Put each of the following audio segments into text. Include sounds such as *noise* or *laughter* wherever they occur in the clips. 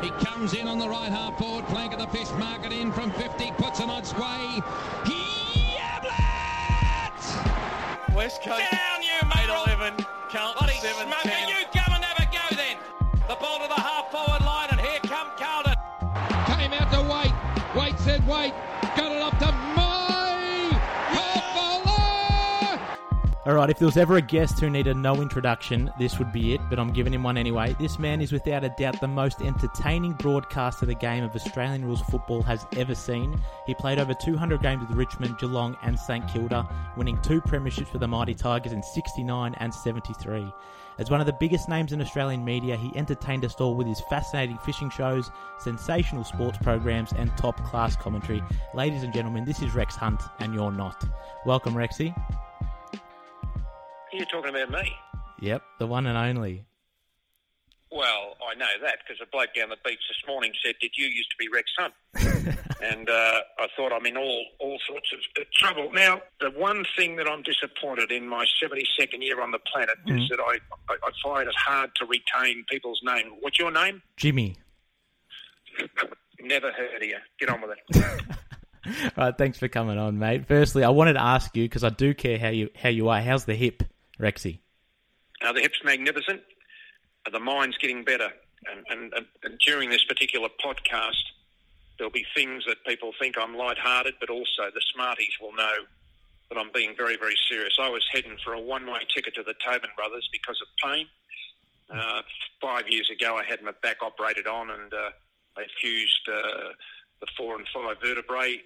He comes in on the right half forward flank of the fish market in from 50, puts it on sway. Yablet! West Coast. Down you, mate. 11, Carlton Bloody 7, smoking. 10. You come and have a go then. The ball to the half forward line, and here come Carlton. Came out to wait. Wait said wait. Got it up to All right, if there was ever a guest who needed no introduction, this would be it, but I'm giving him one anyway. This man is without a doubt the most entertaining broadcaster the game of Australian rules football has ever seen. He played over 200 games with Richmond, Geelong, and St Kilda, winning two premierships for the Mighty Tigers in 69 and 73. As one of the biggest names in Australian media, he entertained us all with his fascinating fishing shows, sensational sports programs, and top class commentary. Ladies and gentlemen, this is Rex Hunt, and you're not. Welcome, Rexy. You're talking about me. Yep, the one and only. Well, I know that because a bloke down the beach this morning said, "Did you used to be Rex Hunt?" *laughs* and uh, I thought I'm in all all sorts of uh, trouble. Now, the one thing that I'm disappointed in my 72nd year on the planet is that I, I I find it hard to retain people's name. What's your name? Jimmy. Never heard of you. Get on with it. *laughs* All right, thanks for coming on, mate. Firstly, I wanted to ask you because I do care how you how you are. How's the hip, Rexy? Uh, the hip's magnificent. The mind's getting better. And, and, and, and during this particular podcast, there'll be things that people think I'm light-hearted, but also the smarties will know that I'm being very, very serious. I was heading for a one-way ticket to the Tobin Brothers because of pain. Uh, five years ago, I had my back operated on, and uh, they fused uh, the four and five vertebrae.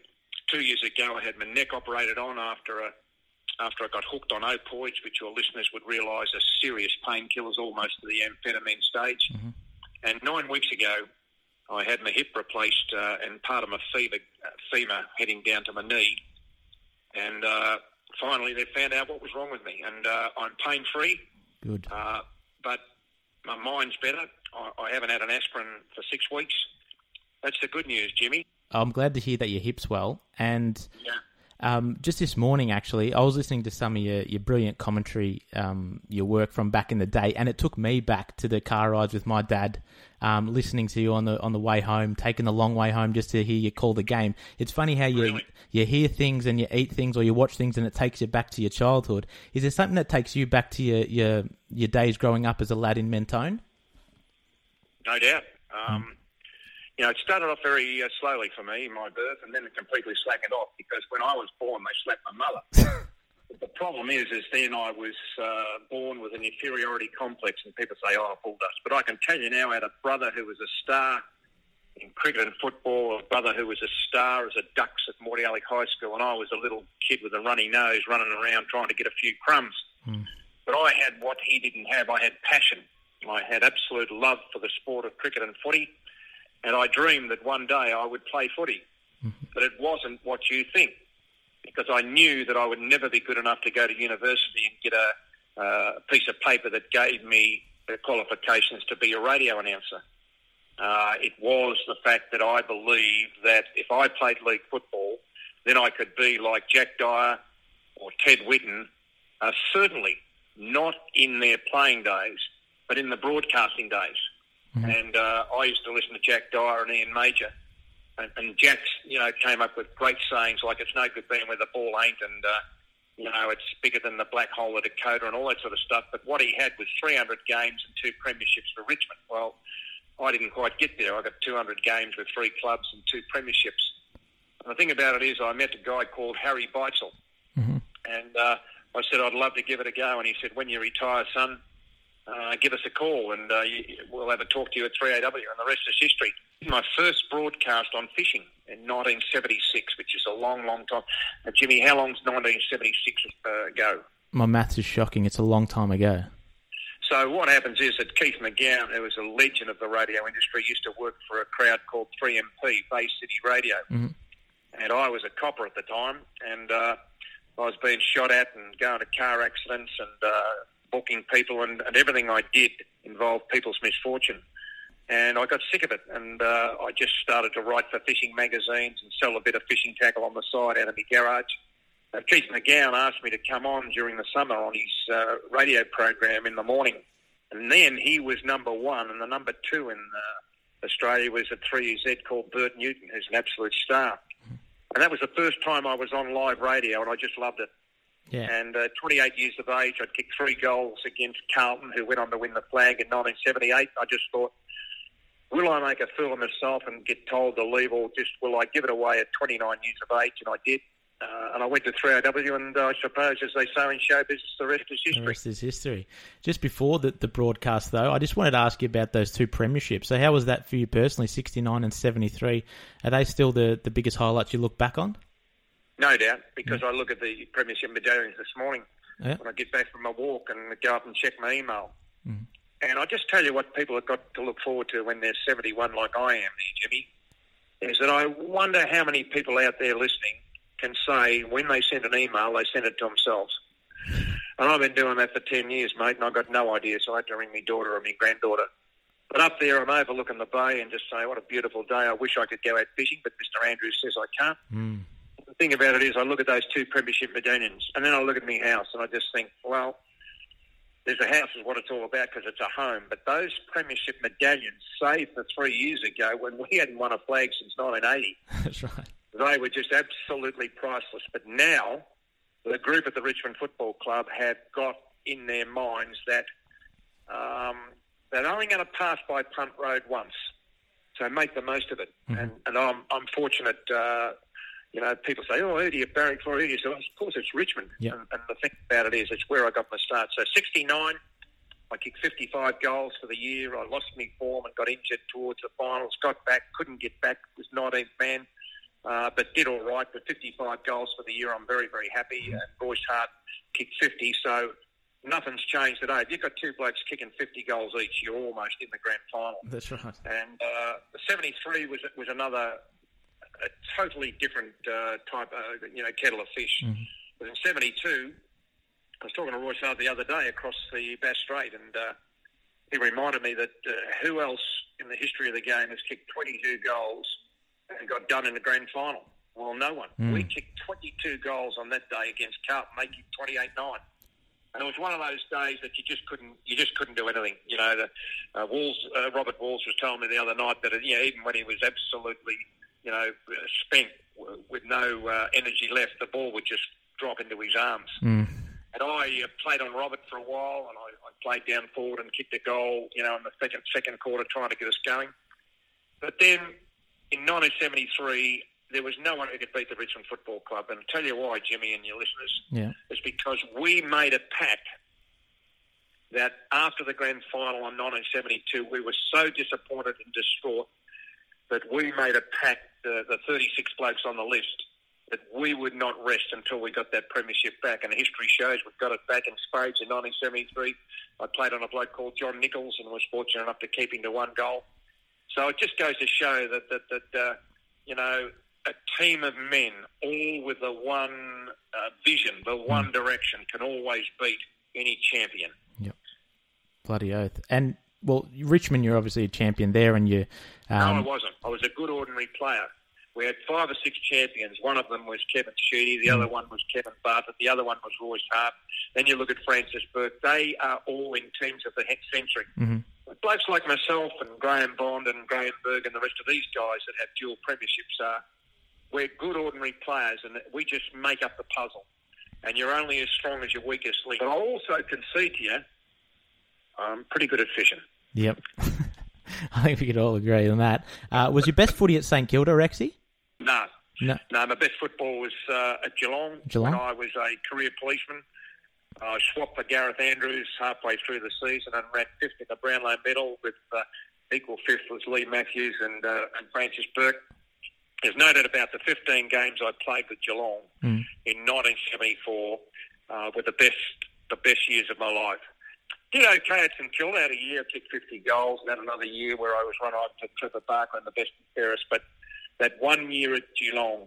Two years ago, I had my neck operated on after a after I got hooked on opioids, which your listeners would realise are serious painkillers, almost to the amphetamine stage. And nine weeks ago, I had my hip replaced uh, and part of my femur, uh, femur heading down to my knee. And uh, finally, they found out what was wrong with me, and uh, I'm pain free. Good. Uh, but my mind's better. I, I haven't had an aspirin for six weeks. That's the good news, Jimmy. I'm glad to hear that your hip's well. And Yeah. Um, just this morning, actually, I was listening to some of your, your brilliant commentary, um, your work from back in the day, and it took me back to the car rides with my dad, um, listening to you on the on the way home, taking the long way home just to hear you call the game. It's funny how you Really? you hear things and you eat things or you watch things and it takes you back to your childhood. Is there something that takes you back to your your, your days growing up as a lad in Mentone? No doubt. Um, you know, it started off very uh, slowly for me, my birth, and then it completely slackened off because when I was born, they slapped my mother. *laughs* but the problem is, is then I was uh, born with an inferiority complex, and people say, "Oh, bull dust." But I can tell you now, I had a brother who was a star in cricket and football, a brother who was a star as a Ducks at Mordialloc High School, and I was a little kid with a runny nose running around trying to get a few crumbs. But I had what he didn't have. I had passion. I had absolute love for the sport of cricket and footy. And I dreamed that one day I would play footy. But it wasn't what you think. Because I knew that I would never be good enough to go to university and get a uh, piece of paper that gave me the qualifications to be a radio announcer. Uh, it was the fact that I believed that if I played league football, then I could be like Jack Dyer or Ted Whitten, uh, certainly not in their playing days, but in the broadcasting days. And uh, I used to listen to Jack Dyer and Ian Major. And, and Jack, you know, came up with great sayings like it's no good being where the ball ain't and, uh, you know, it's bigger than the black hole of Dakota and all that sort of stuff. But what he had was 300 games and two premierships for Richmond. Well, I didn't quite get there. I got 200 games with three clubs and two premierships. And the thing about it is I met a guy called Harry Beitzel. And uh, I said, I'd love to give it a go. And he said, when you retire, son, uh, give us a call and uh, you, we'll have a talk to you at 3AW. And the rest is history. My first broadcast on fishing in 1976, which is a long, long time. Jimmy, how long's 1976 uh, ago? My maths is shocking. It's a long time ago. So what happens is that Keith McGowan, who was a legend of the radio industry, used to work for a crowd called 3MP, Bay City Radio. And I was a copper at the time, and uh, I was being shot at and going to car accidents and uh, booking people, and, and everything I did involved people's misfortune. And I got sick of it, and uh, I just started to write for fishing magazines and sell a bit of fishing tackle on the side out of my garage. Uh, Keith McGowan asked me to come on during the summer on his uh, radio program in the morning, and then he was number one and the number two in uh, Australia was a 3Z called Bert Newton, who's an absolute star. And that was the first time I was on live radio, and I just loved it. Yeah. And uh, 28 years of age, I'd kicked three goals against Carlton, who went on to win the flag in 1978. I just thought, will I make a fool of myself and get told to leave, or just will I give it away at 29 years of age? And I did. Uh, and I went to 3AW, and I suppose, as they say in show business, the rest is The history. rest is history. Just before the, the broadcast, though, I just wanted to ask you about those two premierships. So, how was that for you personally, 69 and 73? Are they still the, the biggest highlights you look back on? No doubt, because I look at the Premiership medallions this morning Yeah. when I get back from my walk and go up and check my email. Mm-hmm. And I just tell you what people have got to look forward to when they're 71 like I am there, Jimmy, is that I wonder how many people out there listening can say when they send an email, they send it to themselves. And I've been doing that for 10 years, mate, and I've got no idea, so I had to ring my daughter or my granddaughter. But up there, I'm overlooking the bay and just say, what a beautiful day. I wish I could go out fishing, but Mr. Andrews says I can't the thing about it is I look at those two premiership medallions and then I look at my house and I just think, well, there's a house is what it's all about because it's a home. But those premiership medallions, saved for three years ago when we hadn't won a flag since 1980, *laughs* That's right. they were just absolutely priceless. But now, the group at the Richmond Football Club have got in their minds that um, they're only going to pass by Punt Road once. So make the most of it. And, and I'm, I'm fortunate, uh, you know, people say, oh, who do you barrack for? Who do you say, of course, it's Richmond. Yep. And, and the thing about it is, it's where I got my start. So 69, I kicked 55 goals for the year. I lost my form and got injured towards the finals. Got back, couldn't get back, was 19th man, uh, but did all right. But 55 goals for the year, I'm very, very happy. And Royce Hart kicked 50, so nothing's changed today. If you've got two blokes kicking 50 goals each, you're almost in the grand final. That's right. And uh, the 73 was was another a totally different uh, type, of, you know, kettle of fish. But in 72, I was talking to Royce Hart the other day across the Bass Strait, and uh, he reminded me that uh, who else in the history of the game has kicked 22 goals and got done in the grand final? Well, no one. We kicked 22 goals on that day against Carlton. making 28-9. And it was one of those days that you just couldn't, you just couldn't do anything. You know, the uh, Walls, uh, Robert Walls was telling me the other night that, uh, you know, even when he was absolutely, you know, spent with no uh, energy left, the ball would just drop into his arms. And I uh, played on Robert for a while, and I, I played down forward and kicked a goal, you know, in the second second quarter, trying to get us going. But then in 1973, there was no one who could beat the Richmond Football Club, and I'll tell you why, Jimmy and your listeners Yeah. is because we made a pact that after the grand final in 1972, we were so disappointed and distraught that we made a pact, the, the 36 blokes on the list, that we would not rest until we got that premiership back. And history shows we've got it back in spades in 1973. I played on a bloke called John Nichols and was fortunate enough to keep him to one goal. So it just goes to show that, that, that uh, you know, a team of men, all with the one uh, vision, the one direction, can always beat any champion. Yep. Bloody oath. And, well, Richmond, you're obviously a champion there, and you. No, I Um, wasn't. I was a good ordinary player. We had five or six champions. One of them was Kevin Sheedy. The other one was Kevin Bartlett. The other one was Royce Hart. Then you look at Francis Bourke. They are all in teams of the hex century. But Blokes like myself and Graham Bond and Graham Berg and the rest of these guys that have dual premierships are, we're good ordinary players and we just make up the puzzle. And you're only as strong as your weakest link. But I also concede to you, I'm pretty good at fishing. Yep. *laughs* *laughs* I think we could all agree on that. Uh, was your best footy at St Kilda, Rexy? No. No. No, my best football was uh, at Geelong, Geelong? when I was a career policeman. I swapped for Gareth Andrews halfway through the season and ran fifth in the Brownlow medal with uh, equal fifth was Leigh Matthews and, uh, and Francis Bourke. There's no doubt about the 15 games I played with Geelong in 1974 uh, were the best the best years of my life. Did okay at St Kilda. Had a year, kicked 50 goals, and had another year where I was run out to Trevor Barker and the best and fairest. But that one year at Geelong,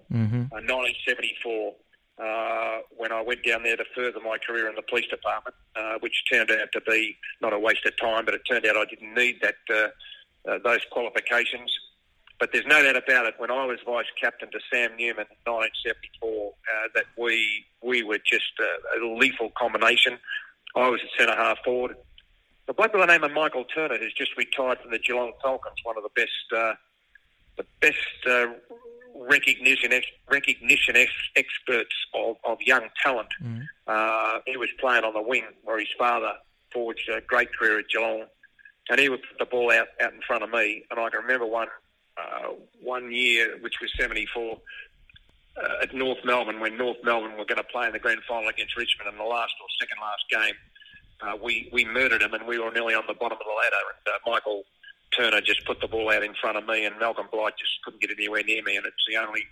uh, 1974, uh, when I went down there to further my career in the police department, uh, which turned out to be not a waste of time, but it turned out I didn't need that uh, uh, those qualifications. But there's no doubt about it. When I was vice captain to Sam Newman in 1974, uh, that we we were just a lethal combination. I was at centre half forward. the bloke by the name of Michael Turner, who's just retired from the Geelong Falcons, one of the best, uh, the best uh, recognition ex- recognition ex- experts of, of young talent. Mm. Uh, he was playing on the wing where his father forged a great career at Geelong, and he would put the ball out, out in front of me. And I can remember one uh, one year, which was '74, uh, at North Melbourne when North Melbourne were going to play in the grand final against Richmond in the last or second last game. Uh, we we murdered them, and we were nearly on the bottom of the ladder. And uh, Michael Turner just put the ball out in front of me, and Malcolm Blight just couldn't get anywhere near me. And it's the only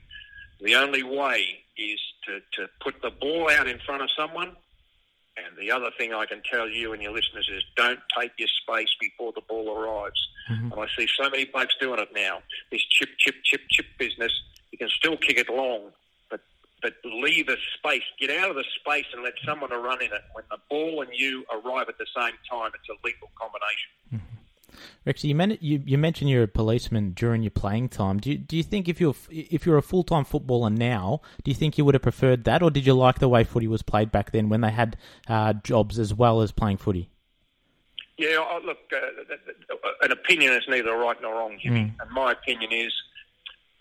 the only way is to, to put the ball out in front of someone. And the other thing I can tell you and your listeners is don't take your space before the ball arrives. Mm-hmm. And I see so many blokes doing it now. This chip, chip, chip, chip business. You can still kick it long, but but leave a space. Get out of the space and let someone run in it. When the ball and you arrive at the same time, it's a lethal combination. Rexy, you, men- you, you mentioned you're a policeman during your playing time. Do you, do you think if you're if you're a full time footballer now, do you think you would have preferred that, or did you like the way footy was played back then when they had uh, jobs as well as playing footy? Yeah, look, uh, an opinion is neither right nor wrong, Jimmy. And my opinion is,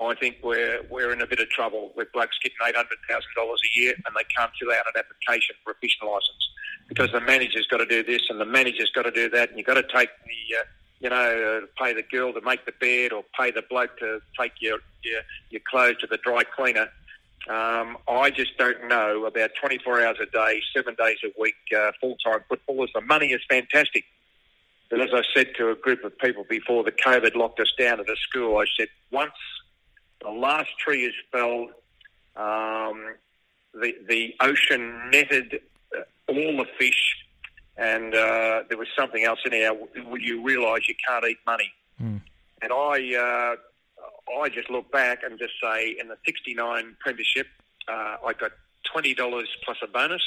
I think we're we're in a bit of trouble with blokes getting eight hundred thousand dollars a year and they can't fill out an application for a fishing license because the manager's got to do this and the manager's got to do that, and you've got to take the. Uh, you know, uh, pay the girl to make the bed, or pay the bloke to take your your, your clothes to the dry cleaner. Um, I just don't know about 24 hours a day, seven days a week, uh, full time footballers. The money is fantastic. But as I said to a group of people before the COVID locked us down at a school, I said, once the last tree is felled, um, the, the ocean netted uh, all the fish, and uh, there was something else in there, would you realise you can't eat money? Mm. And I, uh, I just look back and just say, in the 69 premiership, uh, I got $20 plus a bonus.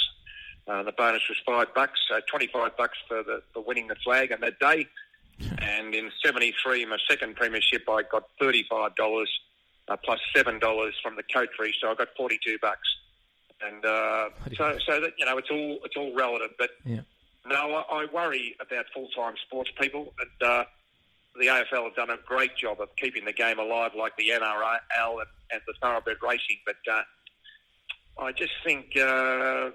Uh, the bonus was five bucks, so 25 bucks for the for winning the flag on that day. *laughs* And in '73, my second premiership, I got $35 uh, plus seven dollars from the fee, so I got 42 bucks. And uh, so, so that you know, it's all it's all relative. But Yeah. no, I, I worry about full-time sports people, and uh, the AFL have done a great job of keeping the game alive, like the NRL and, and the thoroughbred racing. But uh, I just think uh,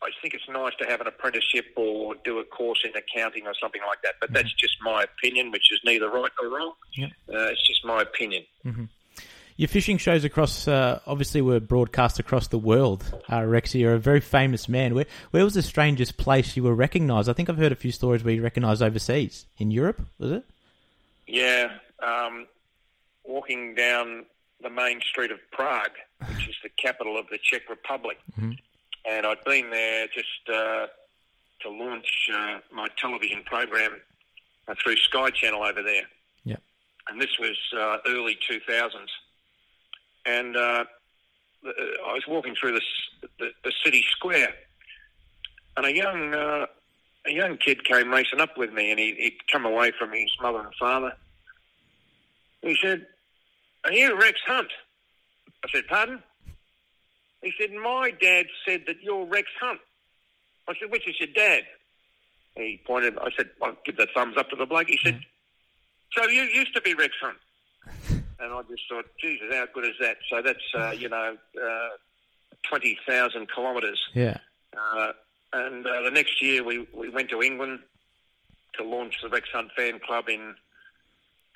I think it's nice to have an apprenticeship or do a course in accounting or something like that. But that's just my opinion, which is neither right nor wrong. Yep. Uh, it's just my opinion. Your fishing shows across, uh, obviously, were broadcast across the world. Uh, Rexy, you're a very famous man. Where, where was the strangest place you were recognised? I think I've heard a few stories where you recognised overseas. In Europe, was it? Yeah, um, walking down the main street of Prague, which is the capital of the Czech Republic, and I'd been there just uh, to launch uh, my television program uh, through Sky Channel over there, Yeah. and this was uh, early 2000s, and uh, I was walking through the, the, the city square, and a young uh, a young kid came racing up with me, and he, he'd come away from his mother and father. He said, "Are you Rex Hunt?" I said, "Pardon?" He said, "My dad said that you're Rex Hunt." I said, "Which is your dad?" He pointed. I said, "I'll give the thumbs up to the bloke." He said, "So you used to be Rex Hunt?" And I just thought, Jesus, how good is that? So that's uh, you know uh, twenty thousand kilometres. Yeah. Uh, and uh, the next year we, we went to England to launch the Rex Hunt Fan Club in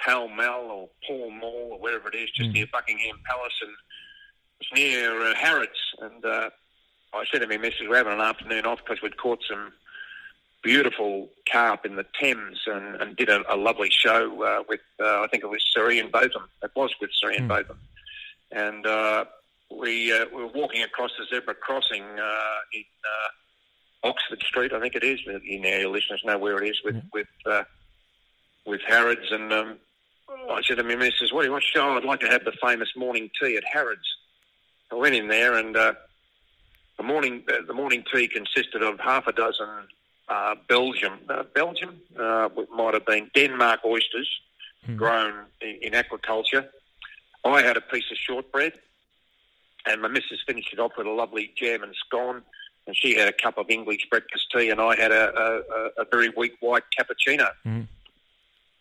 Pall Mall or Pall Mall or wherever it is, just near Buckingham Palace, and it's near uh, Harrods. And uh, I said to my missus, we're having an afternoon off because we'd caught some beautiful carp in the Thames and, and did a, a lovely show uh, with, uh, I think it was Sir Ian Botham. It was with Sir Ian Botham. And uh, we, uh, we were walking across the zebra crossing uh, in uh, Oxford Street, I think it is. You know, your listeners know where it is with with uh, with Harrods. And um, I said to my missus, "What do you want? Show? I'd like to have the famous morning tea at Harrods." I went in there, and uh, the morning the morning tea consisted of half a dozen uh, Belgium uh, Belgium uh, might have been Denmark oysters grown in, in aquaculture. I had a piece of shortbread, and my missus finished it off with a lovely jam and scone. and she had a cup of English breakfast tea, and I had a, a, a very weak white cappuccino. Mm.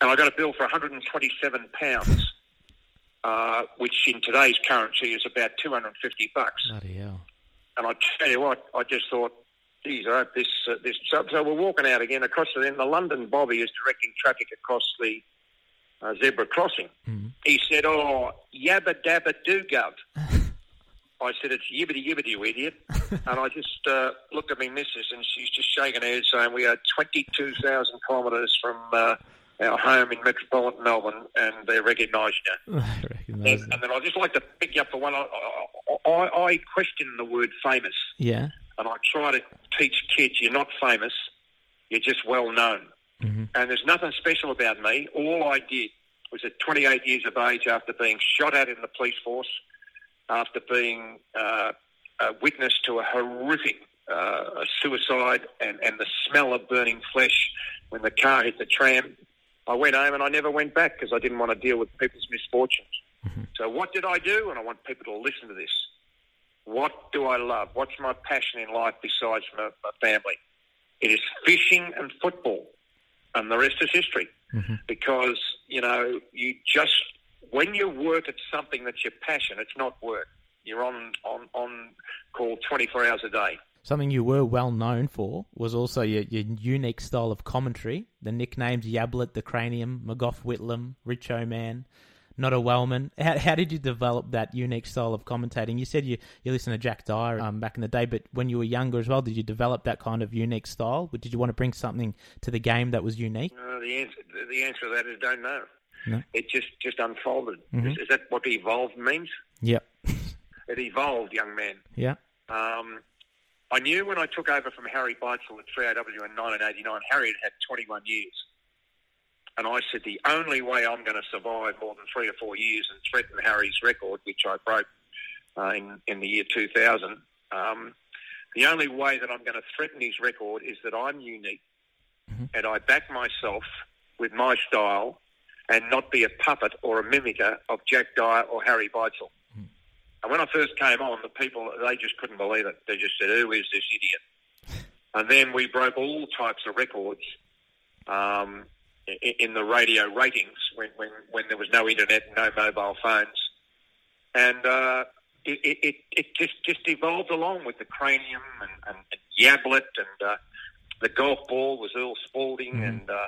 And I got a bill for 127 pounds, uh, which in today's currency is about 250 bucks. Bloody hell. And I tell you what, I just thought, geez, I hope this uh, this. So, so we're walking out again across the then the London Bobby is directing traffic across the uh, zebra crossing. Mhm. He said, "Oh, yabba dabba do gov." *laughs* I said, "It's yibbity yibbity, you idiot." *laughs* and I just uh, looked at my missus, and she's just shaking her head, saying, "We are twenty-two thousand kilometres from." Uh, our home in metropolitan Melbourne, and they're recognising you. *laughs* Recognise And, and then I'd just like to pick you up for one. I, I, I, I question the word famous Yeah. And I try to teach kids you're not famous, you're just well known. Mhm. And there's nothing special about me. All I did was at 28 years of age, after being shot at in the police force, after being uh, a witness to a horrific uh, suicide and, and the smell of burning flesh when the car hit the tram, I went home and I never went back because I didn't want to deal with people's misfortunes. So what did I do? And I want people to listen to this. What do I love? What's my passion in life besides my, my family? It is fishing and football, and the rest is history. Mm-hmm. Because you know, you just when you work at something that's your passion, it's not work. You're on on on call 24 hours a day. Something you were well known for was also your, your unique style of commentary. The nicknames Yablet, the Cranium, McGough Whitlam, Richo Man, Not a Wellman. How, how did you develop that unique style of commentating? You said you, you listened to Jack Dyer um, back in the day, but when you were younger as well, did you develop that kind of unique style? Did you want to bring something to the game that was unique? Uh, the answer the answer to that is don't know. No. It just just unfolded. Mhm. Is, is that what evolved means? Yep. *laughs* It evolved, young man. yeah. Um, I knew when I took over from Harry Beitzel at 3AW in 1989, Harry had had 21 years. And I said, the only way I'm going to survive more than three or four years and threaten Harry's record, which I broke uh, in, in the year 2000, um, the only way that I'm going to threaten his record is that I'm unique and I back myself with my style and not be a puppet or a mimicker of Jack Dyer or Harry Beitzel. And when I first came on, the people, they just couldn't believe it. They just said, who is this idiot? *laughs* And then we broke all types of records um, in, the radio ratings when, when, when there was no internet, no mobile phones. And uh, it, it, it, just, just evolved along with the cranium and, and, and Yablet and uh, the golf ball was Earl Spalding and uh,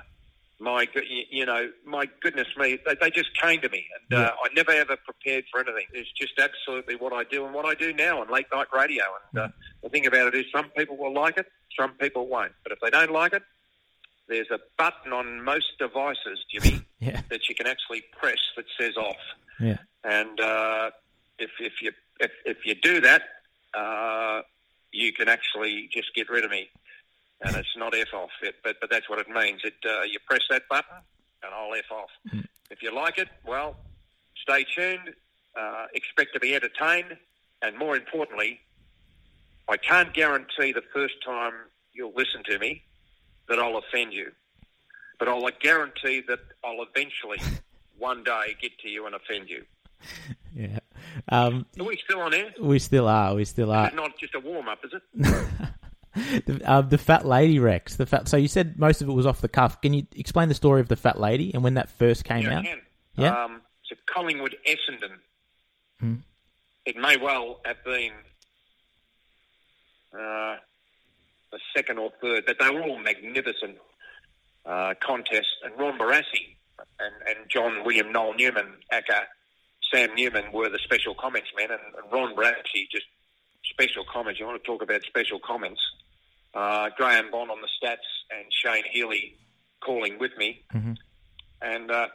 my, you know, my goodness me, they, they just came to me, and uh, I never ever prepared for anything. It's just absolutely what I do and what I do now on late night radio. And uh, the thing about it is, some people will like it, some people won't. But if they don't like it, there's a button on most devices, Jimmy, *laughs* Yeah. that you can actually press that says off. Yeah. And uh, if if you if, if you do that, uh, you can actually just get rid of me, and it's not f off. It, but but that's what it means. It uh, you press that button, and I'll f off. If you like it, well, stay tuned. Uh, expect to be entertained, and more importantly, I can't guarantee the first time you'll listen to me that I'll offend you, but I'll guarantee that I'll eventually *laughs* one day get to you and offend you. *laughs* Yeah. Um, Are we still on air? we still are. We still are. It's not just a warm up, is it? *laughs* the, uh, the fat lady Rex. The fat. So you said most of it was off the cuff. Can you explain the story of the fat lady and when that first came Yeah, out? can. Yeah. Um, it's a Collingwood Essendon. Hmm. It may well have been uh, the second or third, but they were all magnificent uh, contests. And Ron Barassi and, and John William Noel Newman, aka Sam Newman, were the special comments men. And, and Ron Barassi just special comments. You want to talk about special comments? Uh, Graham Bond on the stats and Shane Healy calling with me. And uh,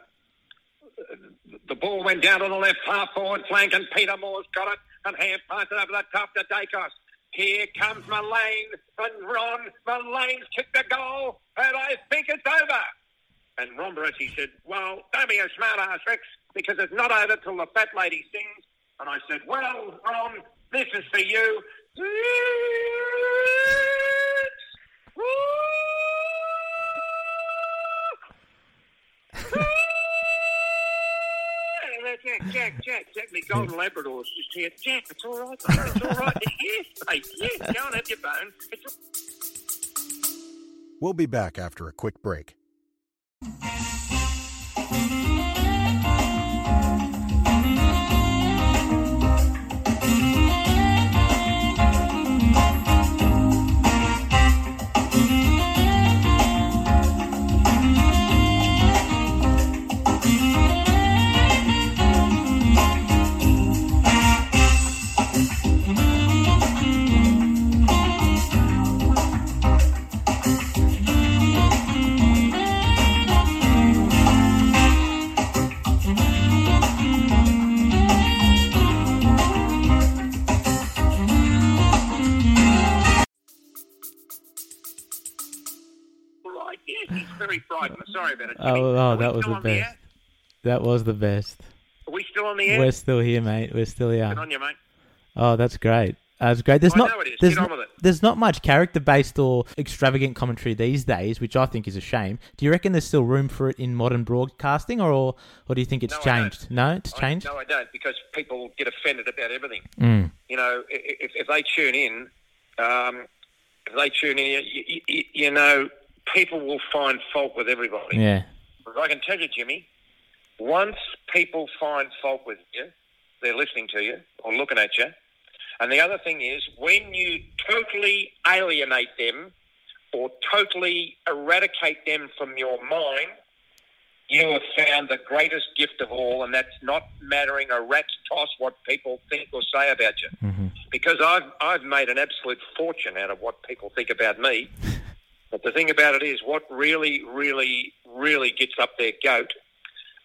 the ball went down to the left half forward flank, and Peter Moore's got it, and hand passed it over the top to Daicos. Here comes Millane, and Ron Millane's kicked the goal, and I think it's over. And Ron Barassi said, Well, don't be a smart ass, Rex, because it's not over till the fat lady sings. And I said, Well, Ron, this is for you. Golden Labrador's just here. Jack, it's all right, mate. It's all right. yes, mate. Yes, go and have your bone. We'll be back after a quick break. About it. Oh, oh, that was the the best. air? That was the best. Are we still on the air? We're still here, mate. We're still here. Good on you, mate. Oh, that's great. That's great. There's I not know it is. there's Get on not, with it. there's not much character based or extravagant commentary these days, which I think is a shame. Do you reckon there's still room for it in modern broadcasting, or or, or do you think it's No, changed? No, it's I- changed. no, I don't, because people get offended about everything. Mm. You know, if, if they tune in, um, if they tune in, you, you, you know, people will find fault with everybody. Yeah. But I can tell you, Jimmy, once people find fault with you, they're listening to you or looking at you. And the other thing is, when you totally alienate them or totally eradicate them from your mind, you have found the greatest gift of all, and that's not mattering a rat's toss what people think or say about you. hmm Because I've I've made an absolute fortune out of what people think about me. But the thing about it is, what really, really, really gets up their goat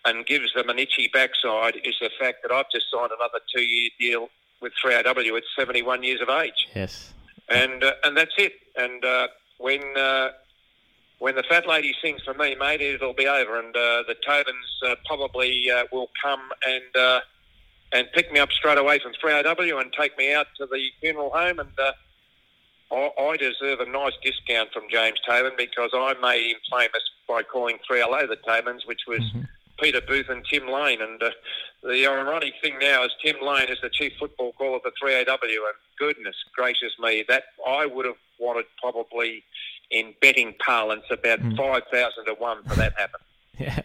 and gives them an itchy backside is the fact that I've just signed another two-year deal with 3AW at 71 years of age, Yes. and uh, and that's it. And uh, when uh, when the fat lady sings for me, mate, it'll be over, and uh, the Tobins uh, probably uh, will come and uh, and pick me up straight away from 3AW and take me out to the funeral home, and uh, I, I deserve a nice discount from James Tobin because I made him famous by calling 3LO the Tobins, which was Mhm. Peter Booth and Tim Lane. And uh, the ironic thing now is Tim Lane is the chief football caller for 3AW, and goodness gracious me, that I would have wanted probably in betting parlance about Mm. 5,000 to 1 for that happen. *laughs* Yeah.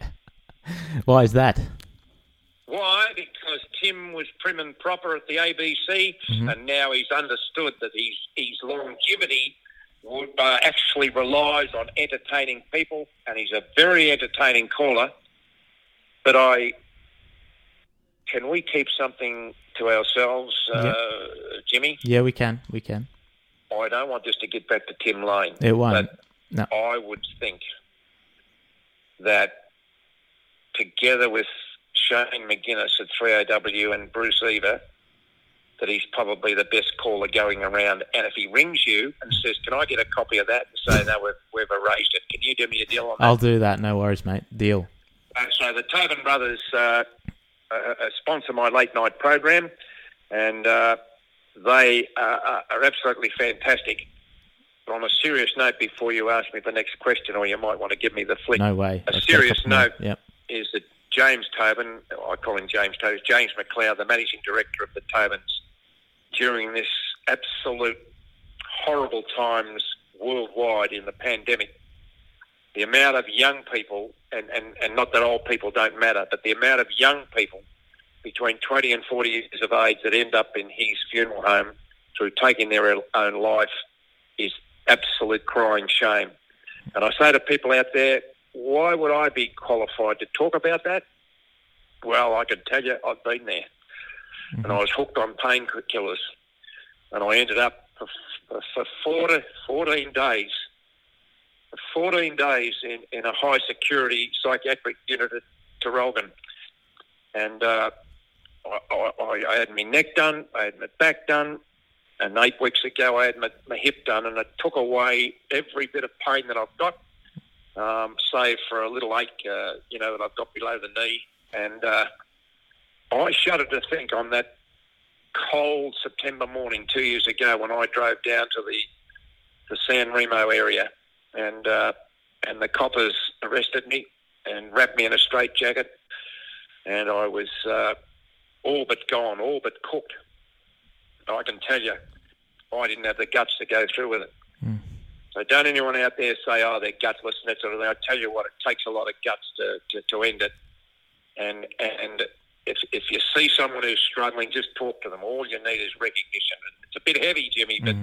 Why is that? Because Tim was prim and proper at the ABC, Mhm. and now he's understood that his his longevity would uh, actually relies on entertaining people, and he's a very entertaining caller. But I can we keep something to ourselves, uh, Jimmy? Yeah, we can. We can. I don't want this to get back to Tim Lane. It won't. But No. I would think that together with Shane McInnes at 3AW and Bruce Eva, that he's probably the best caller going around. And if he rings you and says, "Can I get a copy of that?" and say, "No, we've, we've erased it," can you do me a deal on that? I'll do that. No worries, mate. Deal. Uh, so the Tobin brothers uh, uh, uh, sponsor my late night program, and uh, they uh, are absolutely fantastic. But on a serious note, before you ask me the next question, or you might want to give me the flick, No way. A serious note. Yep. is that James Tobin, I call him James Tobin, James McLeod, the managing director of the Tobins, during this absolute horrible times worldwide in the pandemic, the amount of young people, and, and, and not that old people don't matter, but the amount of young people between 20 and 40 years of age that end up in his funeral home through taking their own life is absolute crying shame. And I say to people out there, why would I be qualified to talk about that? Well, I can tell you, I've been there, and I was hooked on painkillers, and I ended up for, for, for 40, 14 days, 14 days in, in a high security psychiatric unit at Traralgon, and uh, I, I, I had my neck done, I had my back done, and eight weeks ago I had my, my hip done, and it took away every bit of pain that I've got um, save for a little ache, uh, you know, that I've got below the knee. And uh, I shudder to think on that cold September morning two years ago when I drove down to the the San Remo area, and uh, and the coppers arrested me and wrapped me in a straitjacket and I was uh, all but gone, all but cooked. I can tell you, I didn't have the guts to go through with it. So don't anyone out there say, oh, they're gutless and that sort of thing. I tell you what, it takes a lot of guts to, to, to end it. And and if, if you see someone who's struggling, just talk to them. All you need is recognition. It's a bit heavy, Jimmy, but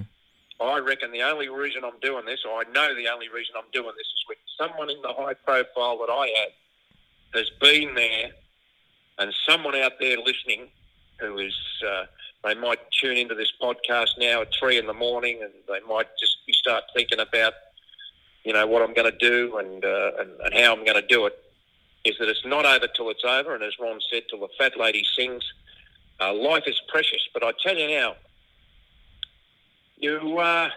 I reckon the only reason I'm doing this, or I know the only reason I'm doing this, is with someone in the high profile that I had has been there, and someone out there listening who is, uh, they might tune into this podcast now at three in the morning, and they might just be start thinking about, you know, what I'm going to do and, uh, and and how I'm going to do it. Is that it's not over till it's over, and as Ron said, till the fat lady sings. Uh, life is precious, but I tell you now, you uh,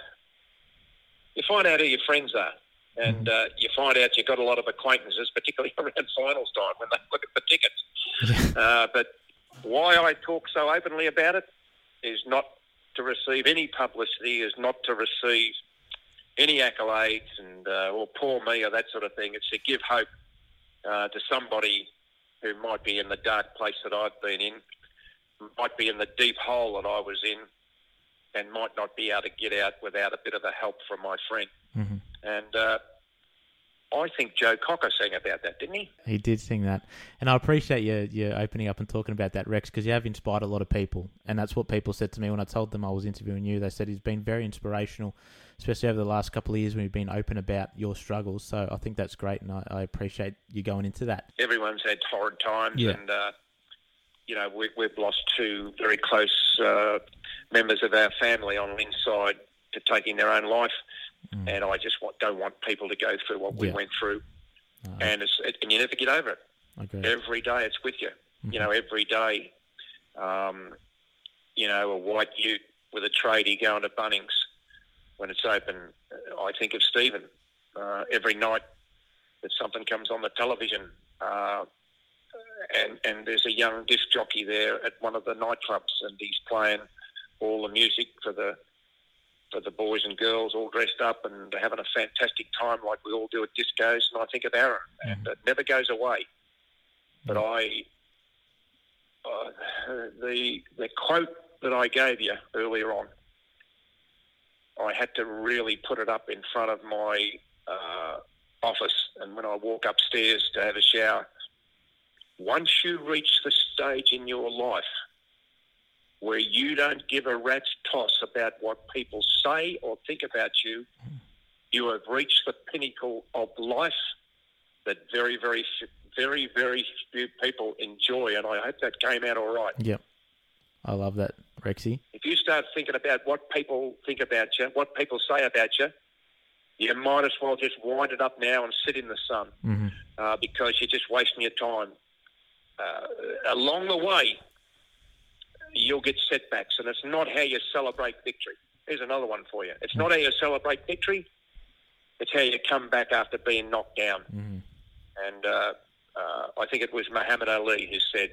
you find out who your friends are, and uh, you find out you've got a lot of acquaintances, particularly *laughs* around finals time when they look at the tickets. uh, but why I talk so openly about it is not to receive any publicity, is not to receive any accolades and uh, or poor me or that sort of thing. It's to give hope uh, to somebody who might be in the dark place that I've been in, might be in the deep hole that I was in, and might not be able to get out without a bit of a help from my friend. And uh, I think Joe Cocker sang about that, didn't he? He did sing that, and I appreciate you you opening up and talking about that, Rex, because you have inspired a lot of people, and that's what people said to me when I told them I was interviewing you. They said he's been very inspirational, especially over the last couple of years when you've been open about your struggles. So I think that's great, and I, I appreciate you going into that. Everyone's had horrid times, Yeah. and uh, you know we, we've lost two very close uh, members of our family on Lynn's side to taking their own life, and I just want, don't want people to go through what we Yeah. went through, and it's it, and you never get over it. Every day it's with you. You know, every day, um, you know, a white ute with a tradie going to Bunnings when it's open. uh, I think of Stephen. Uh, every night that something comes on the television, uh, and and there's a young disc jockey there at one of the nightclubs, and he's playing all the music for the for the boys and girls all dressed up and having a fantastic time like we all do at discos. And I think of Aaron, and it never goes away. But I, uh, the the quote that I gave you earlier on, I had to really put it up in front of my uh, office, and when I walk upstairs to have a shower. Once you reach the stage in your life where you don't give a rat's toss about what people say or think about you, you have reached the pinnacle of life that very, very, very, very few people enjoy. And I hope that came out all right. Yep, I love that, Rexy. If you start thinking about what people think about you, what people say about you, you might as well just wind it up now and sit in the sun uh, because you're just wasting your time. Uh, along the way, you'll get setbacks, and it's not how you celebrate victory. Here's another one for you. It's not how you celebrate victory. It's how you come back after being knocked down. And uh, uh, I think it was Muhammad Ali who said,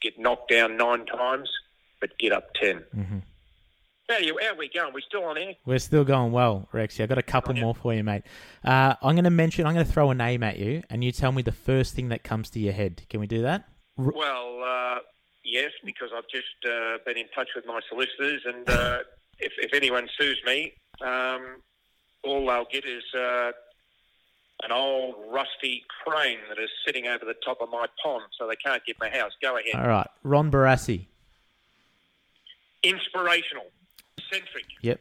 "Get knocked down nine times, but get up 10 How you? How are we going? We still on air? We're still going well, Rexy. I've got a couple more for you, mate. Uh, I'm going to mention, I'm going to throw a name at you, and you tell me the first thing that comes to your head. Can we do that? Well, uh, yes, because I've just uh, been in touch with my solicitors, and uh, if, if anyone sues me, um, all they'll get is uh, an old rusty crane that is sitting over the top of my pond, so they can't get my house. Go ahead. All right. Ron Barassi. Inspirational, centric, Yep.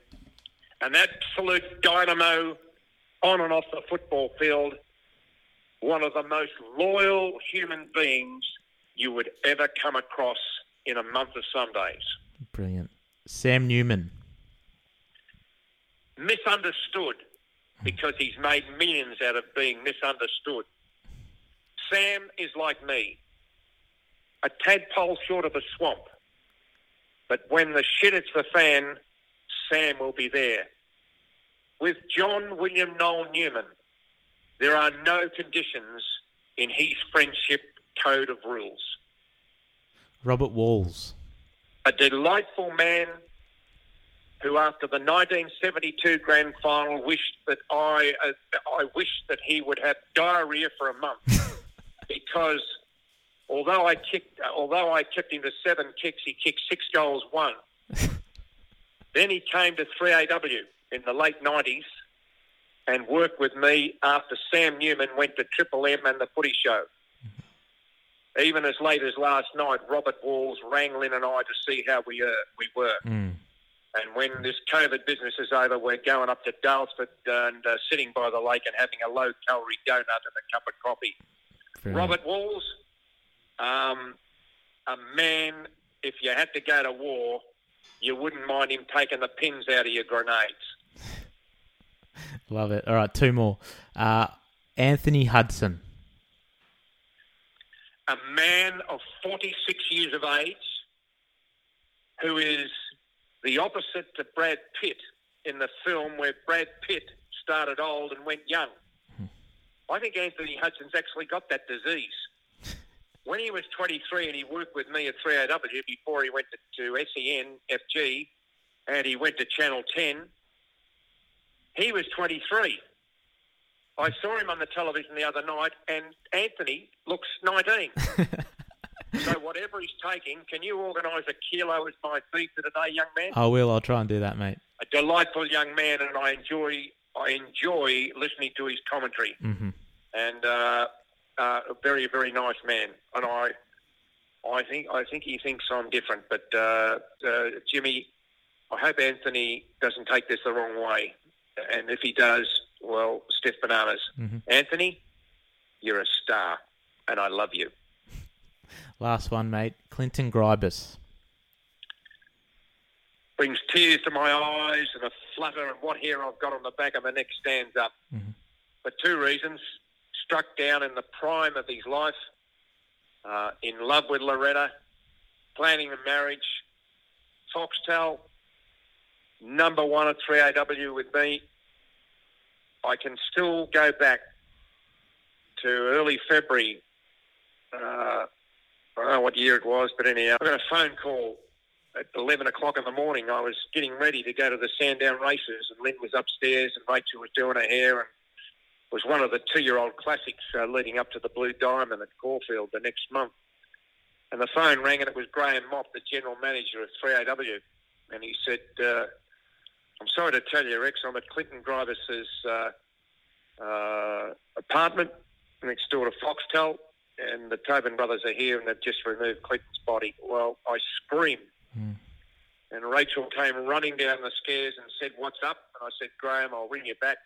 an absolute dynamo on and off the football field. One of the most loyal human beings you would ever come across in a month of Sundays. Brilliant. Sam Newman. misunderstood because he's made millions out of being misunderstood. Sam is like me, a tadpole short of a swamp. But when the shit hits the fan, Sam will be there. With John William Noel Newman, there are no conditions in his friendship code of rules. Robert Walls. a delightful man who, after the 1972 grand final, wished that I uh, I wished that he would have diarrhea for a month *laughs* because although I kicked, although I kicked him to seven kicks, he kicked six goals, one. *laughs* then he came to 3AW in the late 90s and worked with me after Sam Newman went to Triple M and the Footy Show. Even as late as last night, Robert Walls rang Lynn and I to see how we uh, we were. Mm. And when this COVID business is over, we're going up to Daylesford and uh, sitting by the lake and having a low calorie donut and a cup of coffee. Very Robert Walls, um, a man, if you had to go to war, you wouldn't mind him taking the pins out of your grenades. *laughs* Love it. All right, two more. Uh, Anthony Hudson. A man of 46 years of age who is the opposite to Brad Pitt in the film where Brad Pitt started old and went young. I think Anthony Hudson's actually got that disease. *laughs* When he was 23 and he worked with me at 3AW before he went to, to SEN, FG, and he went to Channel 10, he was 23. I saw him on the television the other night, and Anthony looks 19. *laughs* so whatever he's taking, can you organise a kilo as my for today, young man? I will. I'll try and do that, mate. A delightful young man, and I enjoy I enjoy listening to his commentary. hmm And uh, uh, a very very nice man, and I I think I think he thinks I'm different. But uh, uh, Jimmy, I hope Anthony doesn't take this the wrong way, and if he does, well, stiff bananas. Mhm. Anthony, you're a star, and I love you. Last one, mate. Clinton Grybas. brings tears to my eyes and a flutter and what hair I've got on the back of my neck stands up. Mhm. For two reasons. Struck down in the prime of his life, uh, in love with Loretta, planning a marriage, Foxtel, number one at 3AW with me. I can still go back to early February. Uh, I don't know what year it was, but anyhow, I got a phone call at 11 o'clock in the morning. I was getting ready to go to the Sandown races, and Lynn was upstairs, and Rachel was doing her hair, and it was one of the two-year-old classics uh, leading up to the Blue Diamond at Caulfield the next month. And the phone rang, and it was Graham Mott, the general manager of 3AW, and he said, uh, "I'm sorry to tell you, Rex, I'm at Clinton Grybas's uh, uh, apartment next door to Foxtel." And the Tobin brothers are here, and they've just removed Clinton's body. Well, I screamed Mm. and Rachel came running down the stairs and said, "What's up?" And I said, "Graham, I'll ring you back."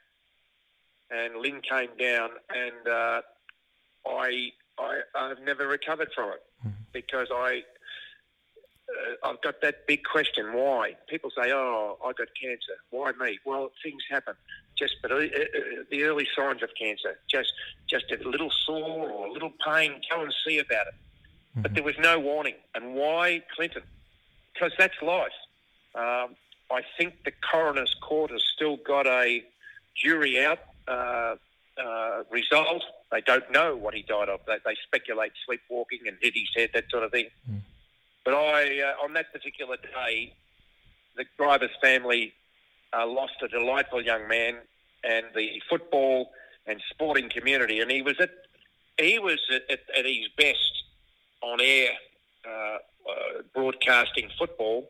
And Lynn came down, and uh, I, I, I've never recovered from it because I, uh, I've got that big question: Why? People say, "Oh, I got cancer. Why me?" Well, things happen. Just, but uh, uh, the early signs of cancer, just, just a little sore or a little pain, go and see about it. But there was no warning. And why Clinton? because that's life. Um, I think the coroner's court has still got a jury out uh, uh, result. They don't know what he died of. They, they speculate sleepwalking and hit his head, that sort of thing. But I, uh, on that particular day, the Grybas family uh, lost a delightful young man, and the football and sporting community, and he was at he was at, at, at his best on air uh, uh, broadcasting football.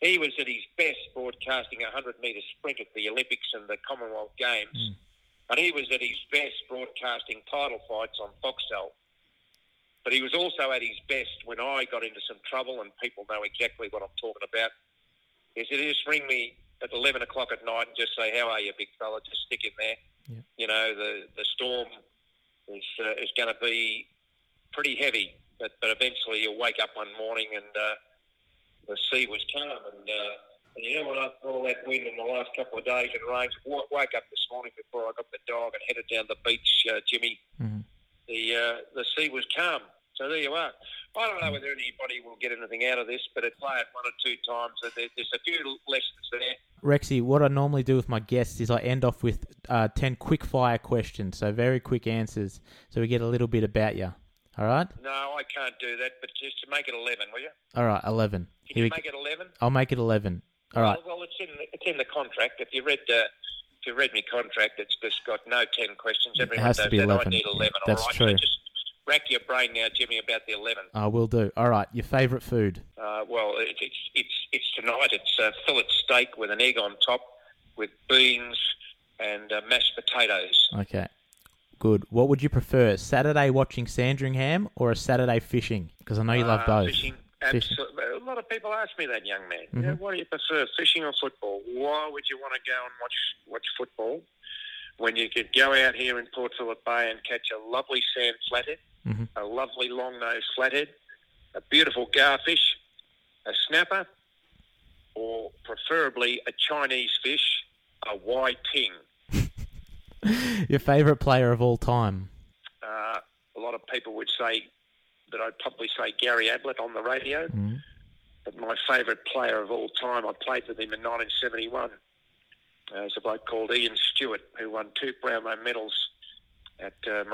He was at his best broadcasting a 100 metre sprint at the Olympics and the Commonwealth Games. And he was at his best broadcasting title fights on Foxtel. But he was also at his best when I got into some trouble, and people know exactly what I'm talking about. He said, just ring me at 11 o'clock at night and just say, how are you, big fella? Just stick in there. Yeah. You know, the, the storm is, uh, is going to be pretty heavy but but eventually you'll wake up one morning and uh, the sea was calm and. Uh, and you know what? After all that wind in the last couple of days and rains, w- woke up this morning before I got the dog and headed down the beach, uh, Jimmy. Mhm. The uh, the sea was calm. So there you are. I don't know whether anybody will get anything out of this, but it play it one or two times. So there, there's a few lessons there. Rexy, what I normally do with my guests is I end off with uh, 10 quick fire questions, so very quick answers, so we get a little bit about you. All right? No, I can't do that, but just to make it 11, will you? All right, 11. Can Here you we make it 11? I'll make it 11. All right. Well, well, it's in the, it's in the contract. If you read uh, if you read me contract, it's just got no ten questions. Everyone has to be that. 11. I need Yeah, that's all right? true. So rack your brain now, Jimmy, about the 11. I will do. All right, your favourite food? Uh, well, it, it's it's it's tonight. It's uh, fillet steak with an egg on top, with beans and uh, mashed potatoes. Okay, good. What would you prefer, Saturday watching Sandringham or a Saturday fishing? Because I know you love Uh, both. Fishing, Fishing. absolutely. A lot of people ask me that, young man. Mm-hmm. You know, what do you prefer, fishing or football? Why would you want to go and watch watch football when you could go out here in Port Phillip Bay and catch a lovely sand flathead, Mhm. a lovely long-nosed flathead, a beautiful garfish, a snapper, or preferably a Chinese fish, a white ting. *laughs* Your favourite player of all time? Uh, a lot of people would say that I'd probably say Gary Ablett on the radio. Mhm. But my favourite player of all time, I played with him in 1971. Uh, there's a bloke called Ian Stewart who won two Brownlow medals at uh.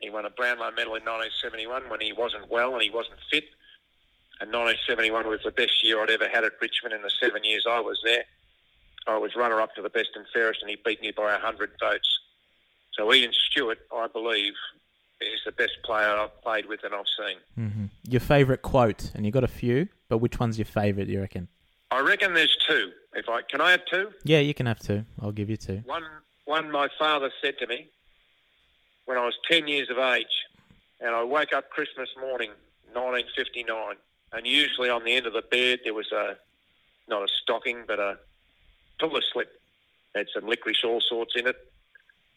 He won a Brownlow medal in 1971 when he wasn't well and he wasn't fit. And 1971 was the best year I'd ever had at Richmond in the seven years I was there. I was runner-up to the best and fairest, and he beat me by 100 votes. So Ian Stewart, I believe, is the best player I've played with and I've seen. hmm Your favourite quote? And you've got a few, but which one's your favourite? You reckon? I reckon there's two. If I can, I have two. Yeah, you can have two. I'll give you two. One, one my father said to me when I was 10 years of age, and I woke up Christmas morning, 1959, and usually on the end of the bed there was a, not a stocking, but a pillow slip. Had some licorice all sorts in it,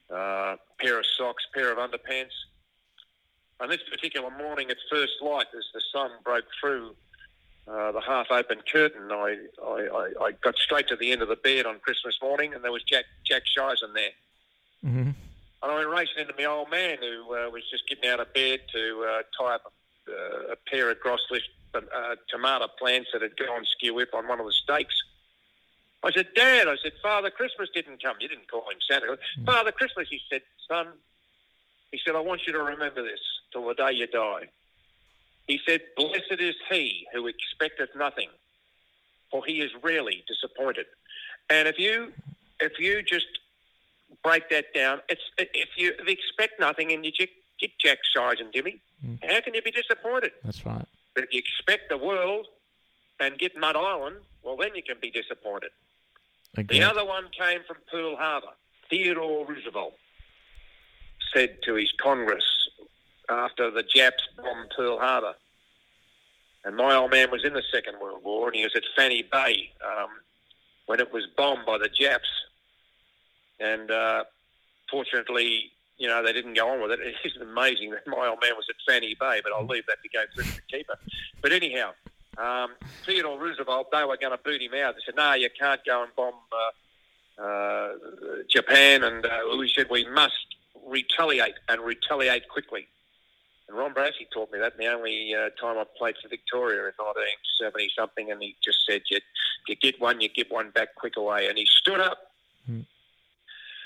uh, pair of socks, pair of underpants. And this particular morning at first light, as the sun broke through uh, the half-open curtain, I, I, I, got straight to the end of the bed on Christmas morning, and there was Jack Jack Shizen there. hmm And I went racing into my old man, who uh, was just getting out of bed to uh, tie up a, uh, a pair of Grosse Lisse uh, tomato plants that had gone skew whip on one of the stakes. I said, Dad, I said, Father Christmas didn't come. You didn't call him Santa Claus. Father Christmas, he said, son, he said, I want you to remember this till the day you die. He said, Blessed is he who expecteth nothing, for he is rarely disappointed. And if you if you just break that down, it's if you expect nothing and you get, get Jack size and Dimmy, mm. how can you be disappointed? That's right. But if you expect the world and get Mud Island, well, then you can be disappointed. Agreed. The other one came from Pearl Harbor. Theodore Roosevelt said to his Congress after the Japs bombed Pearl Harbor, and my old man was in the Second World War, and he was at Fanny Bay um, when it was bombed by the Japs. And uh, fortunately, you know, they didn't go on with it. *laughs* It's amazing that my old man was at Fanny Bay, but I'll leave that to go through to the keeper. But anyhow, um, Theodore Roosevelt, they were going to boot him out. They said, no, you can't go and bomb uh, uh, Japan. And uh, we said, we must retaliate and retaliate quickly. And Ron Barassi taught me that the only uh, time I played for Victoria in 1970 something, and he just said, you, you get one, you get one back quick away. And he stood up Hmm.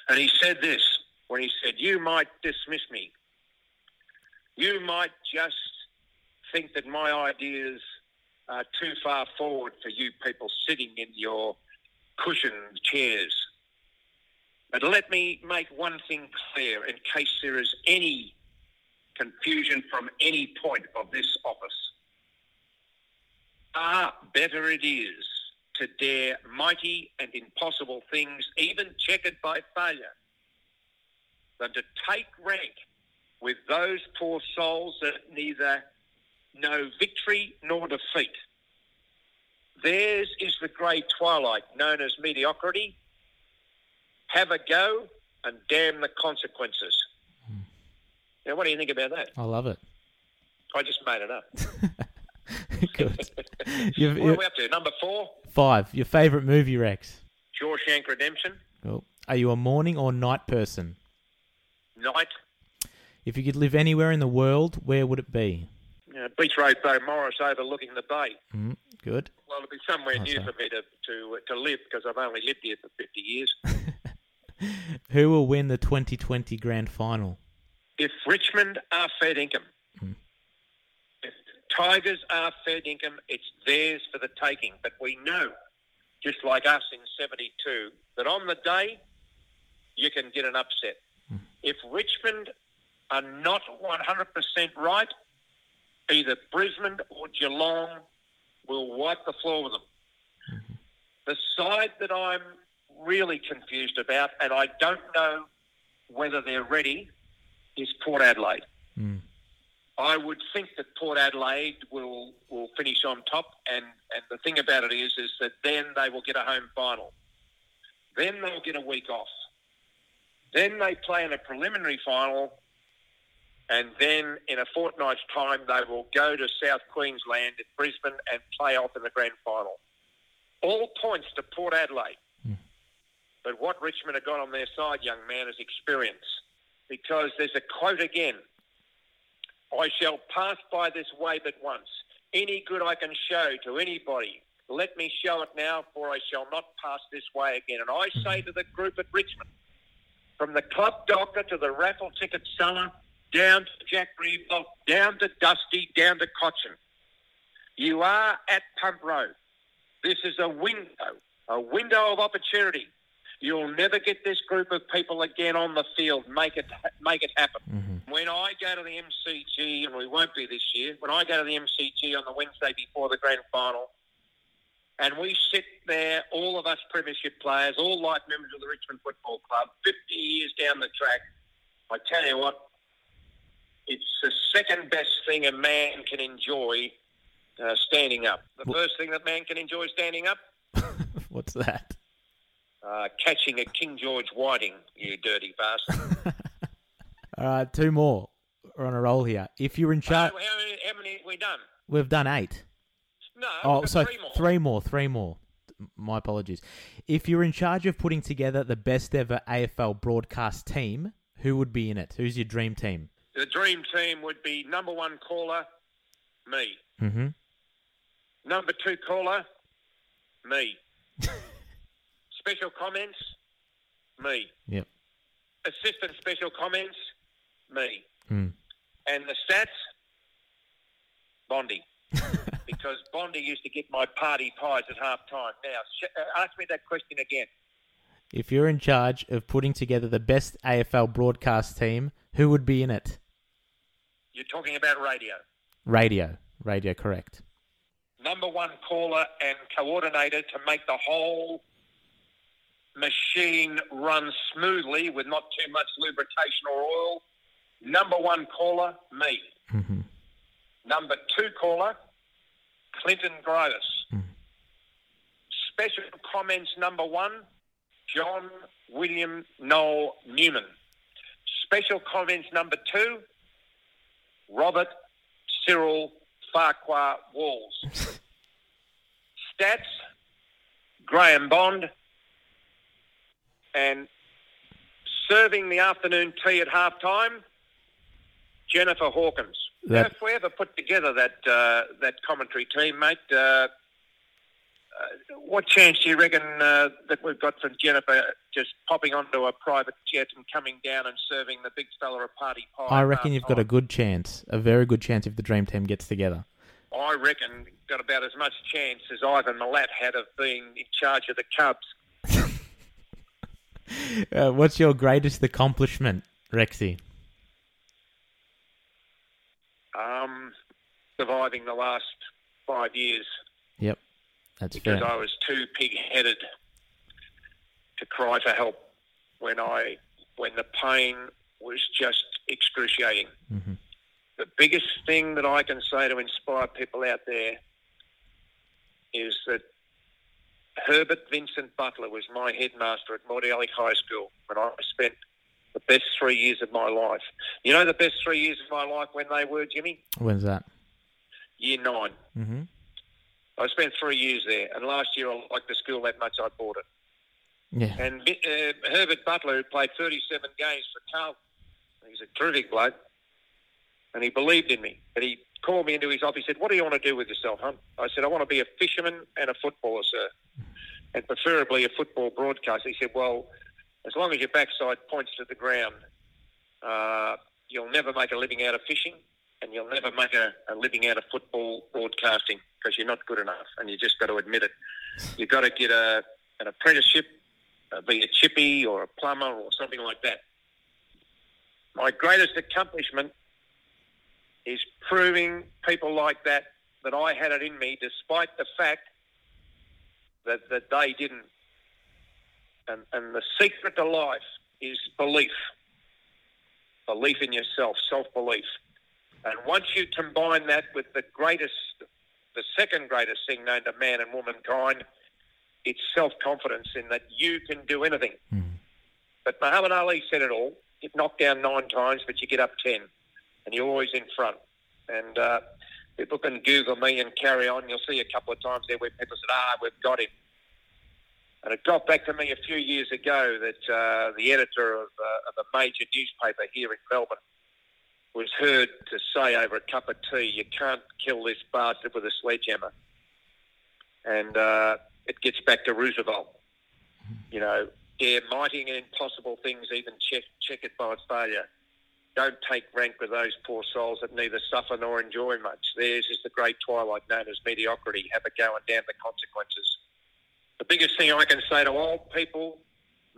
and he said this when he said, You might dismiss me. You might just think that my ideas are too far forward for you people sitting in your cushioned chairs. But let me make one thing clear in case there is any confusion from any point of this office. Far better it is to dare mighty and impossible things, even checkered by failure, than to take rank with those poor souls that neither know victory nor defeat. Theirs is the grey twilight known as mediocrity. Have a go and damn the consequences. Now, what do you think about that? I love it. I just made it up. *laughs* Good. *laughs* You've, What are we up to? Number four, five. Your favourite movie, Rex? Shawshank Redemption. Cool. Are you a morning or night person? Night. If you could live anywhere in the world, where would it be? Uh, Beach Road Beaumaris overlooking the bay. Mm, good. Well, it'll be somewhere Nice new one. for me to, to, to live because I've only lived here for 50 years. *laughs* Who will win the 2020 grand final? If Richmond are fed income, hmm. if Tigers are fed income, it's theirs for the taking. But we know, just like us in 72, that on the day, you can get an upset. Hmm. If Richmond are not 100% right, either Brisbane or Geelong will wipe the floor with them. Mm-hmm. The side that I'm really confused about, and I don't know whether they're ready, is Port Adelaide. Hmm. I would think that Port Adelaide will will finish on top, and, and the thing about it is is that then they will get a home final. Then they'll get a week off. Then they play in a preliminary final, and then in a fortnight's time they will go to South Queensland at Brisbane and play off in the grand final. All points to Port Adelaide. Hmm. But what Richmond have got on their side, young man, is experience. Because there's a quote again I shall pass by this way but once. Any good I can show to anybody, let me show it now, for I shall not pass this way again. And I say to the group at Richmond, from the club doctor to the raffle ticket seller, down to Jack Riewoldt, down to Dusty, down to Cotchin, you are at Punt Road. This is a window, a window of opportunity. You'll never get this group of people again on the field. Make it, make it happen. When I go to the MCG, and we won't be this year, when I go to the MCG on the Wednesday before the grand final, and we sit there, all of us premiership players, all life members of the Richmond Football Club, 50 years down the track, I tell you what, it's the second best thing a man can enjoy uh, standing up. The first thing that man can enjoy standing up, *laughs* What's that? Uh, catching a King George Whiting, you dirty bastard. *laughs* All right, two more. We're on a roll here. If you're in charge, how many, how many have we done? we've done eight. No, Oh, so three more. three more, three more. My apologies. If you're in charge of putting together the best ever AFL broadcast team, who would be in it? Who's your dream team? The dream team would be number one caller, me. Mm-hmm. Number two caller, me. *laughs* special comments, me. Yep. Assistant special comments, me. Mm. And the stats, Bondi. *laughs* because Bondi used to get my party pies at half time. Now, sh- uh, ask me that question again. If you're in charge of putting together the best AFL broadcast team, who would be in it? You're talking about radio. Radio. Radio, correct. Number one caller and coordinator to make the whole machine run smoothly with not too much lubrication or oil. Number one caller, me. Mm-hmm. Number two caller, Clinton Grybas. Special comments number one, John William Noel Newman. Special comments number two, Robert Cyril Farquhar Walls. *laughs* Stats, Graham Bond. And serving the afternoon tea at half time, Jennifer Hawkins. That- if we ever put together that uh, that commentary team, mate, uh, uh, what chance do you reckon uh, that we've got from Jennifer just popping onto a private jet and coming down and serving the big fella a party pie? I reckon you've got a good chance, a very good chance if the dream team gets together. I reckon got about as much chance as Ivan Milat had of being in charge of the Cubs. *laughs* Uh, what's your greatest accomplishment, Rexy? Um, surviving the last five years Yep, that's because fair. I was too pig-headed to cry for help when I when the pain was just excruciating. Mhm. The biggest thing that I can say to inspire people out there is that Herbert Vincent Butler was my headmaster at Mordialloc High School when I spent the best three years of my life. You know the best three years of my life when they were, Jimmy? When's that? Year nine. Mm-hmm. I spent three years there, and last year I liked the school that much I bought it. Yeah. And uh, Herbert Butler, who played 37 games for Carlton, he's a terrific bloke, and he believed in me. But he called me into his office. He said, "What do you want to do with yourself, huh?" I said, "I want to be a fisherman and a footballer, sir, and preferably a football broadcaster." He said, "Well, as long as your backside points to the ground, uh, you'll never make a living out of fishing." And you'll never make a, a living out of football broadcasting because you're not good enough, and you just got to admit it. You've got to get a, an apprenticeship, uh, be a chippy or a plumber or something like that. my greatest accomplishment is proving people like that that I had it in me, despite the fact that, that they didn't. And, and the secret to life is belief. Belief in yourself, self belief. And once you combine that with the greatest, the second greatest thing known to man and womankind, it's self confidence in that you can do anything. Hmm. But Muhammad Ali said it all. Get knocked down nine times, but you get up ten, and you're always in front. And uh, people can Google me and carry on. You'll see a couple of times there where people said, "Ah, we've got him." And it got back to me a few years ago that uh, the editor of, uh, of a major newspaper here in Melbourne was heard to say over a cup of tea, "You can't kill this bastard with a sledgehammer." And uh, it gets back to Roosevelt. You know, dare mighty and impossible things, even check, check it by its failure. Don't take rank with those poor souls that neither suffer nor enjoy much. Theirs is the great twilight known as mediocrity. Have a go and damn the consequences. The biggest thing I can say to old people,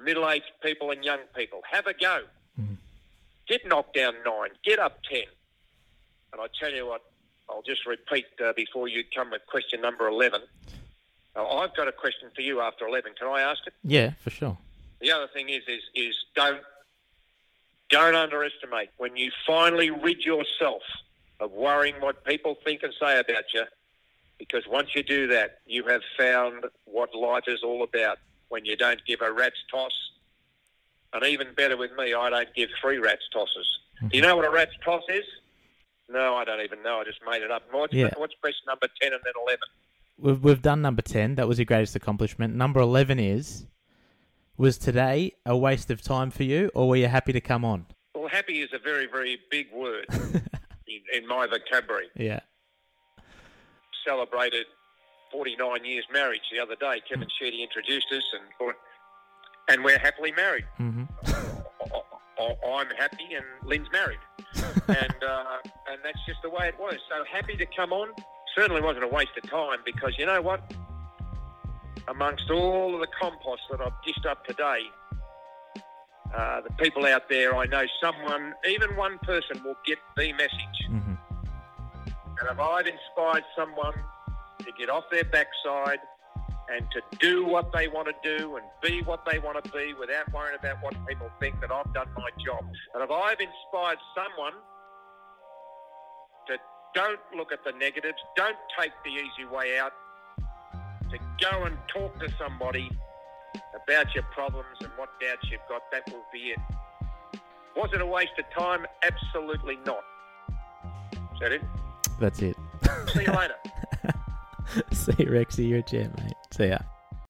middle-aged people and young people, have a go. Get knocked down nine, get up ten. And I tell you what, I'll just repeat uh, before you come with question number 11. Now, I've got a question for you after 11. Can I ask it? Yeah, for sure. The other thing is, is, is don't don't underestimate when you finally rid yourself of worrying what people think and say about you. Because once you do that, you have found what life is all about. When you don't give a rat's toss, and even better with me, I don't give three rat's tosses. Do you know what a rat's toss is? No, I don't even know. I just made it up. What's, Yeah. what's question number ten and then eleven? We've, we've done number 10. That was your greatest accomplishment. Number 11 is Was today a waste of time for you, or were you happy to come on? Well, happy is a very, very big word *laughs* in, in my vocabulary. Yeah. celebrated 49 years marriage the other day. Kevin Sheedy introduced us, and and we're happily married. Mm-hmm. I- I'm happy, and Lynn's married, and uh, and that's just the way it was. So happy to come on. Certainly wasn't a waste of time because you know what? Amongst all of the compost that I've dished up today, uh, the people out there, I know someone, even one person, will get the message. hmm And if I've inspired someone to get off their backside and to do what they want to do and be what they want to be without worrying about what people think that I've done my job. And if I've inspired someone to don't look at the negatives, don't take the easy way out, to go and talk to somebody about your problems and what doubts you've got, that will be it. Was it a waste of time? Absolutely not. Is that it? That's it. See you later. *laughs* See you, Rexy. You're a champ, mate. See ya.